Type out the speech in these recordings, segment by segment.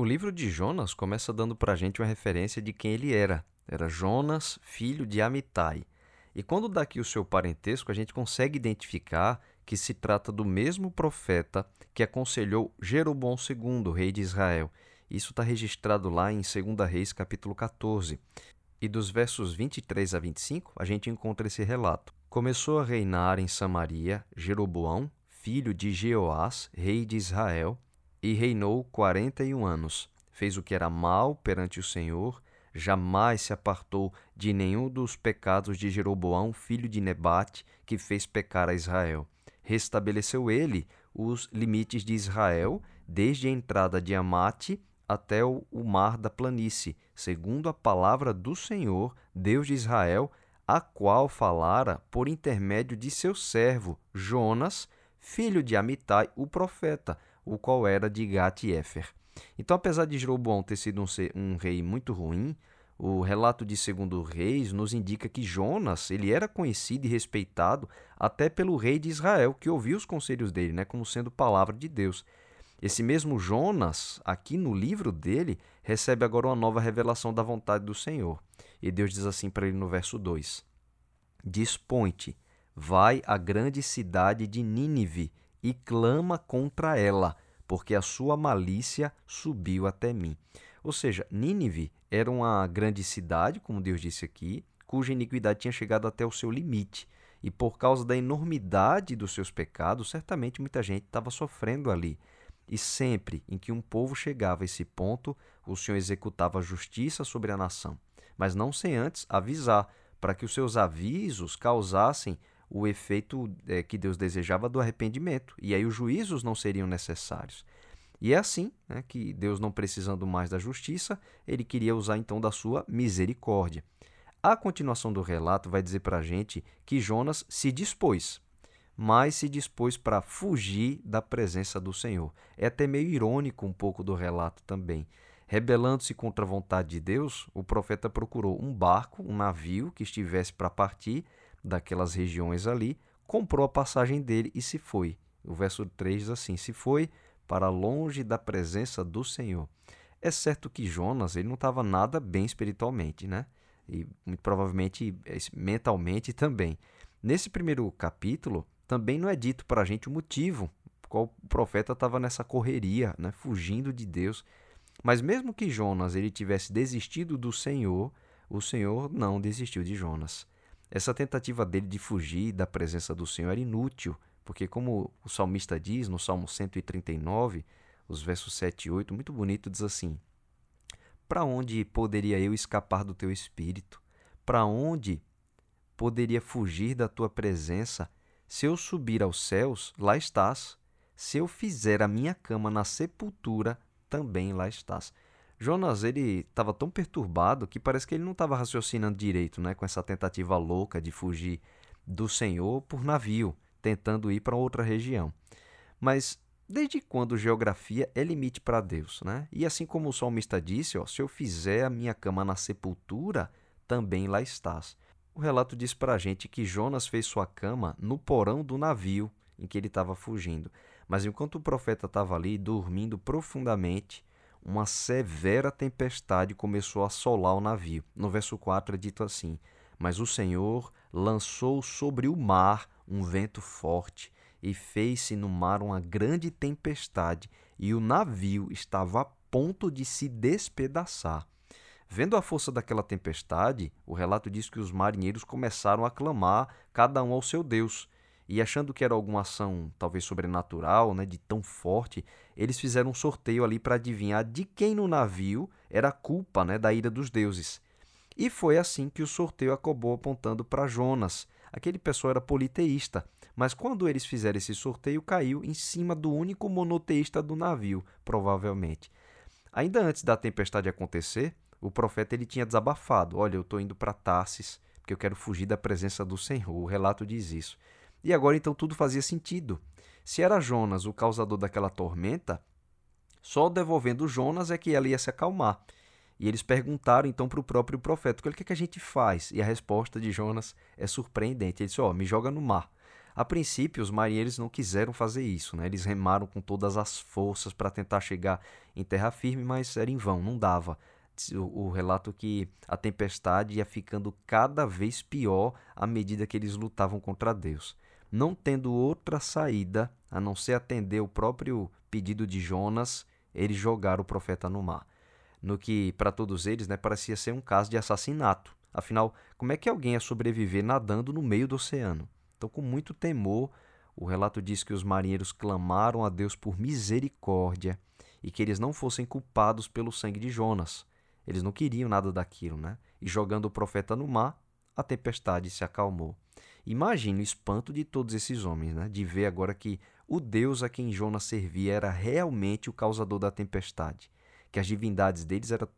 O livro de Jonas começa dando para a gente uma referência de quem ele era. Era Jonas, filho de Amitai. E quando dá aqui o seu parentesco, a gente consegue identificar que se trata do mesmo profeta que aconselhou Jeroboão II, rei de Israel. Isso está registrado lá em 2 Reis, capítulo 14. E dos versos 23 a 25, a gente encontra esse relato. Começou a reinar em Samaria Jeroboão, filho de Jeoás, rei de Israel, e reinou quarenta e um anos. Fez o que era mal perante o Senhor, jamais se apartou de nenhum dos pecados de Jeroboão, filho de Nebate, que fez pecar a Israel. Restabeleceu ele os limites de Israel, desde a entrada de Amate até o mar da planície, segundo a palavra do Senhor, Deus de Israel, a qual falara por intermédio de seu servo Jonas, filho de Amitai, o profeta, o qual era de Gat-Efer. Então, apesar de Jeroboão ter sido um, um, rei muito ruim, o relato de Segundo Reis nos indica que Jonas ele era conhecido e respeitado até pelo rei de Israel, que ouvia os conselhos dele, né, como sendo palavra de Deus. Esse mesmo Jonas, aqui no livro dele, recebe agora uma nova revelação da vontade do Senhor. E Deus diz assim para ele no verso 2: Dispõe-te, vai à grande cidade de Nínive e clama contra ela, porque a sua malícia subiu até mim. Ou seja, Nínive era uma grande cidade, como Deus disse aqui, cuja iniquidade tinha chegado até o seu limite. E por causa da enormidade dos seus pecados, certamente muita gente estava sofrendo ali. E sempre em que um povo chegava a esse ponto, o Senhor executava justiça sobre a nação, mas não sem antes avisar, para que os seus avisos causassem o efeito é, que Deus desejava do arrependimento, e aí os juízos não seriam necessários. E é assim né, que Deus, não precisando mais da justiça, ele queria usar então da sua misericórdia. A continuação do relato vai dizer para a gente que Jonas se dispôs, mas se dispôs para fugir da presença do Senhor. É até meio irônico um pouco do relato também. Rebelando-se contra a vontade de Deus, o profeta procurou um barco, um navio que estivesse para partir daquelas regiões ali, comprou a passagem dele e se foi. O verso 3 diz assim: Se foi para longe da presença do Senhor. É certo que Jonas ele não estava nada bem espiritualmente, né? E muito provavelmente é, mentalmente também. Nesse primeiro capítulo, também não é dito para a gente o motivo qual o profeta estava nessa correria, né? fugindo de Deus. Mas mesmo que Jonas ele tivesse desistido do Senhor, o Senhor não desistiu de Jonas. Essa tentativa dele de fugir da presença do Senhor era inútil, porque, como o salmista diz no Salmo 139, os versos 7 e 8, muito bonito, diz assim: Para onde poderia eu escapar do teu espírito? Para onde poderia fugir da tua presença? Se eu subir aos céus, lá estás. Se eu fizer a minha cama na sepultura, também lá estás. Jonas ele estava tão perturbado que parece que ele não estava raciocinando direito, né, com essa tentativa louca de fugir do Senhor por navio, tentando ir para outra região. Mas desde quando geografia é limite para Deus, né? E assim como o salmista disse, ó, se eu fizer a minha cama na sepultura, também lá estás. O relato diz para a gente que Jonas fez sua cama no porão do navio em que ele estava fugindo. Mas enquanto o profeta estava ali dormindo profundamente, uma severa tempestade começou a assolar o navio. No verso 4 é dito assim: Mas o Senhor lançou sobre o mar um vento forte e fez-se no mar uma grande tempestade, e o navio estava a ponto de se despedaçar. Vendo a força daquela tempestade, o relato diz que os marinheiros começaram a clamar, cada um ao seu Deus. E achando que era alguma ação talvez sobrenatural, né, de tão forte, eles fizeram um sorteio ali para adivinhar de quem no navio era a culpa né, da ira dos deuses. E foi assim que o sorteio acabou apontando para Jonas. Aquele pessoal era politeísta, mas quando eles fizeram esse sorteio, caiu em cima do único monoteísta do navio, provavelmente. Ainda antes da tempestade acontecer, o profeta ele tinha desabafado: Olha, eu estou indo para Tarsis, porque eu quero fugir da presença do Senhor. O relato diz isso. E agora então tudo fazia sentido. Se era Jonas o causador daquela tormenta, só devolvendo Jonas é que ela ia se acalmar. E eles perguntaram então para o próprio profeta: o que é que a gente faz? E a resposta de Jonas é surpreendente. Ele disse: Ó, oh, me joga no mar. A princípio, os marinheiros não quiseram fazer isso, né? Eles remaram com todas as forças para tentar chegar em terra firme, mas era em vão, não dava. O, o relato que a tempestade ia ficando cada vez pior à medida que eles lutavam contra Deus. Não tendo outra saída a não ser atender o próprio pedido de Jonas, eles jogaram o profeta no mar. No que, para todos eles, né, parecia ser um caso de assassinato. Afinal, como é que alguém ia sobreviver nadando no meio do oceano? Então, com muito temor, o relato diz que os marinheiros clamaram a Deus por misericórdia e que eles não fossem culpados pelo sangue de Jonas. Eles não queriam nada daquilo, né? E jogando o profeta no mar, a tempestade se acalmou. Imagine o espanto de todos esses homens, né? De ver agora que o Deus a quem Jonas servia era realmente o causador da tempestade, que as divindades deles eram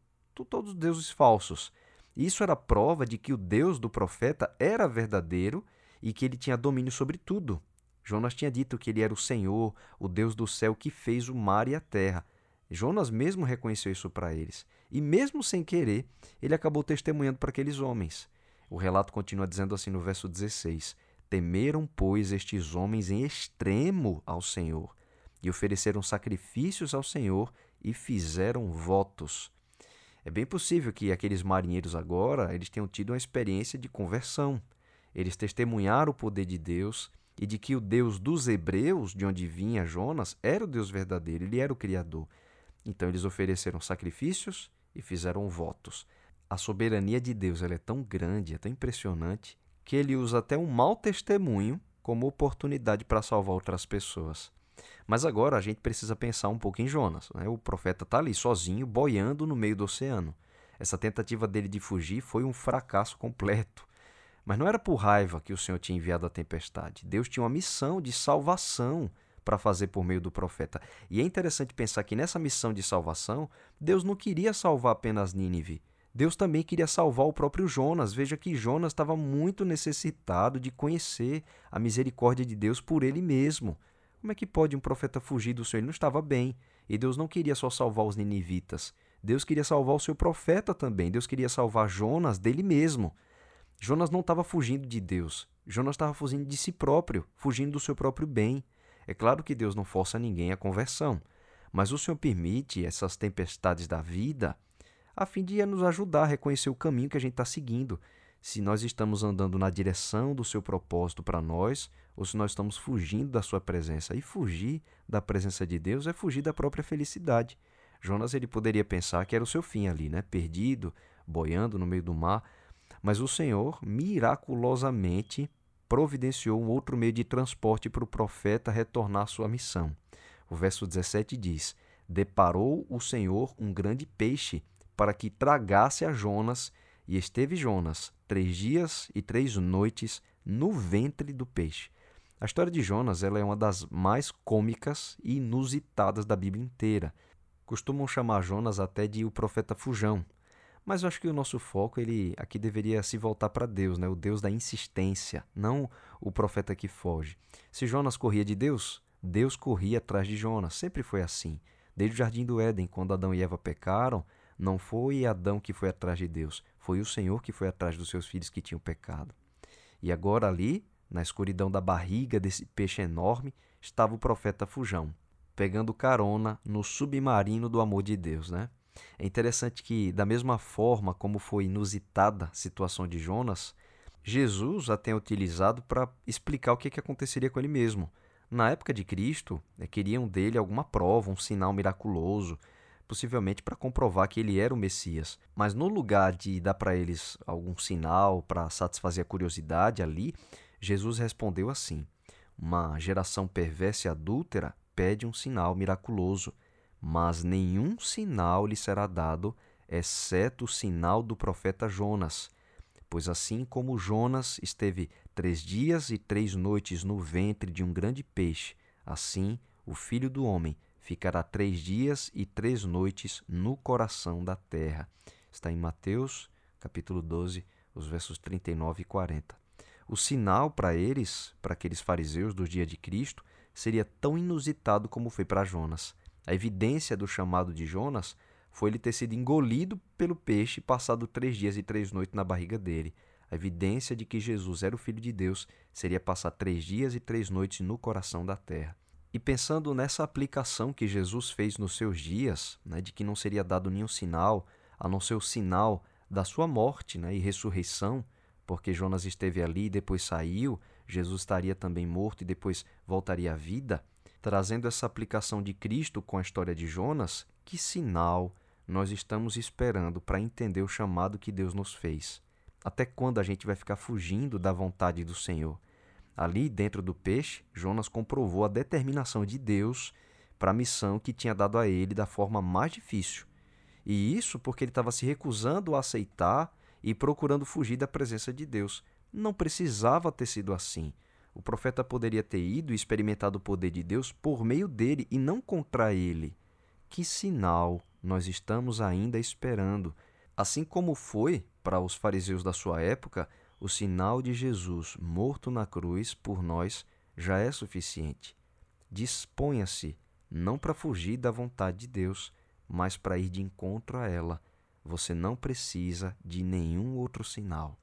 todos deuses falsos. Isso era prova de que o Deus do profeta era verdadeiro e que ele tinha domínio sobre tudo. Jonas tinha dito que ele era o Senhor, o Deus do céu que fez o mar e a terra. Jonas mesmo reconheceu isso para eles. E mesmo sem querer, ele acabou testemunhando para aqueles homens. O relato continua dizendo assim no verso 16: Temeram, pois, estes homens em extremo ao Senhor, e ofereceram sacrifícios ao Senhor e fizeram votos. É bem possível que aqueles marinheiros agora eles tenham tido uma experiência de conversão. Eles testemunharam o poder de Deus e de que o Deus dos hebreus, de onde vinha Jonas, era o Deus verdadeiro, ele era o Criador. Então eles ofereceram sacrifícios e fizeram votos. A soberania de Deus é tão grande, é tão impressionante, que ele usa até um mau testemunho como oportunidade para salvar outras pessoas. Mas agora a gente precisa pensar um pouco em Jonas. Né? O profeta está ali sozinho, boiando no meio do oceano. Essa tentativa dele de fugir foi um fracasso completo. Mas não era por raiva que o Senhor tinha enviado a tempestade. Deus tinha uma missão de salvação para fazer por meio do profeta. E é interessante pensar que nessa missão de salvação, Deus não queria salvar apenas Nínive. Deus também queria salvar o próprio Jonas. Veja que Jonas estava muito necessitado de conhecer a misericórdia de Deus por ele mesmo. Como é que pode um profeta fugir do Senhor? Ele não estava bem. E Deus não queria só salvar os ninivitas. Deus queria salvar o seu profeta também. Deus queria salvar Jonas dele mesmo. Jonas não estava fugindo de Deus. Jonas estava fugindo de si próprio, fugindo do seu próprio bem. É claro que Deus não força ninguém à conversão, mas o Senhor permite essas tempestades da vida a fim de nos ajudar a reconhecer o caminho que a gente está seguindo. Se nós estamos andando na direção do seu propósito para nós, ou se nós estamos fugindo da sua presença. E fugir da presença de Deus é fugir da própria felicidade. Jonas ele poderia pensar que era o seu fim ali, né? perdido, boiando no meio do mar, mas o Senhor miraculosamente providenciou um outro meio de transporte para o profeta retornar à sua missão. O verso 17 diz: Deparou o Senhor um grande peixe para que tragasse a Jonas, e esteve Jonas três dias e três noites no ventre do peixe. A história de Jonas ela é uma das mais cômicas e inusitadas da Bíblia inteira. Costumam chamar Jonas até de o profeta fujão, mas eu acho que o nosso foco ele aqui deveria se voltar para Deus, né? o Deus da insistência, não o profeta que foge. Se Jonas corria de Deus, Deus corria atrás de Jonas. Sempre foi assim. Desde o jardim do Éden, quando Adão e Eva pecaram, não foi Adão que foi atrás de Deus, foi o Senhor que foi atrás dos seus filhos que tinham pecado. E agora ali, na escuridão da barriga desse peixe enorme, estava o profeta Fujão, pegando carona no submarino do amor de Deus, né? É interessante que, da mesma forma como foi inusitada a situação de Jonas, Jesus a tem utilizado para explicar o que, que aconteceria com ele mesmo. Na época de Cristo, né, queriam dele alguma prova, um sinal miraculoso, possivelmente para comprovar que ele era o Messias. Mas no lugar de dar para eles algum sinal para satisfazer a curiosidade ali, Jesus respondeu assim: Uma geração perversa e adúltera pede um sinal miraculoso mas nenhum sinal lhe será dado, exceto o sinal do profeta Jonas. Pois assim como Jonas esteve três dias e três noites no ventre de um grande peixe, assim o filho do homem ficará três dias e três noites no coração da terra. Está em Mateus, capítulo 12, os versos 39 e 40. O sinal para eles, para aqueles fariseus dos dias de Cristo, seria tão inusitado como foi para Jonas. A evidência do chamado de Jonas foi ele ter sido engolido pelo peixe e passado três dias e três noites na barriga dele. a evidência de que Jesus era o Filho de Deus seria passar três dias e três noites no coração da terra. E pensando nessa aplicação que Jesus fez nos seus dias, né, de que não seria dado nenhum sinal, a não ser o sinal da sua morte né, e ressurreição, porque Jonas esteve ali e depois saiu, Jesus estaria também morto e depois voltaria à vida, trazendo essa aplicação de Cristo com a história de Jonas, que sinal nós estamos esperando para entender o chamado que Deus nos fez? Até quando a gente vai ficar fugindo da vontade do Senhor? Ali dentro do peixe, Jonas comprovou a determinação de Deus para a missão que tinha dado a ele da forma mais difícil. E isso porque ele estava se recusando a aceitar e procurando fugir da presença de Deus. Não precisava ter sido assim. O profeta poderia ter ido e experimentado o poder de Deus por meio dele e não contra ele. Que sinal nós estamos ainda esperando? Assim como foi para os fariseus da sua época, o sinal de Jesus morto na cruz por nós já é suficiente. Disponha-se não para fugir da vontade de Deus, mas para ir de encontro a ela. Você não precisa de nenhum outro sinal.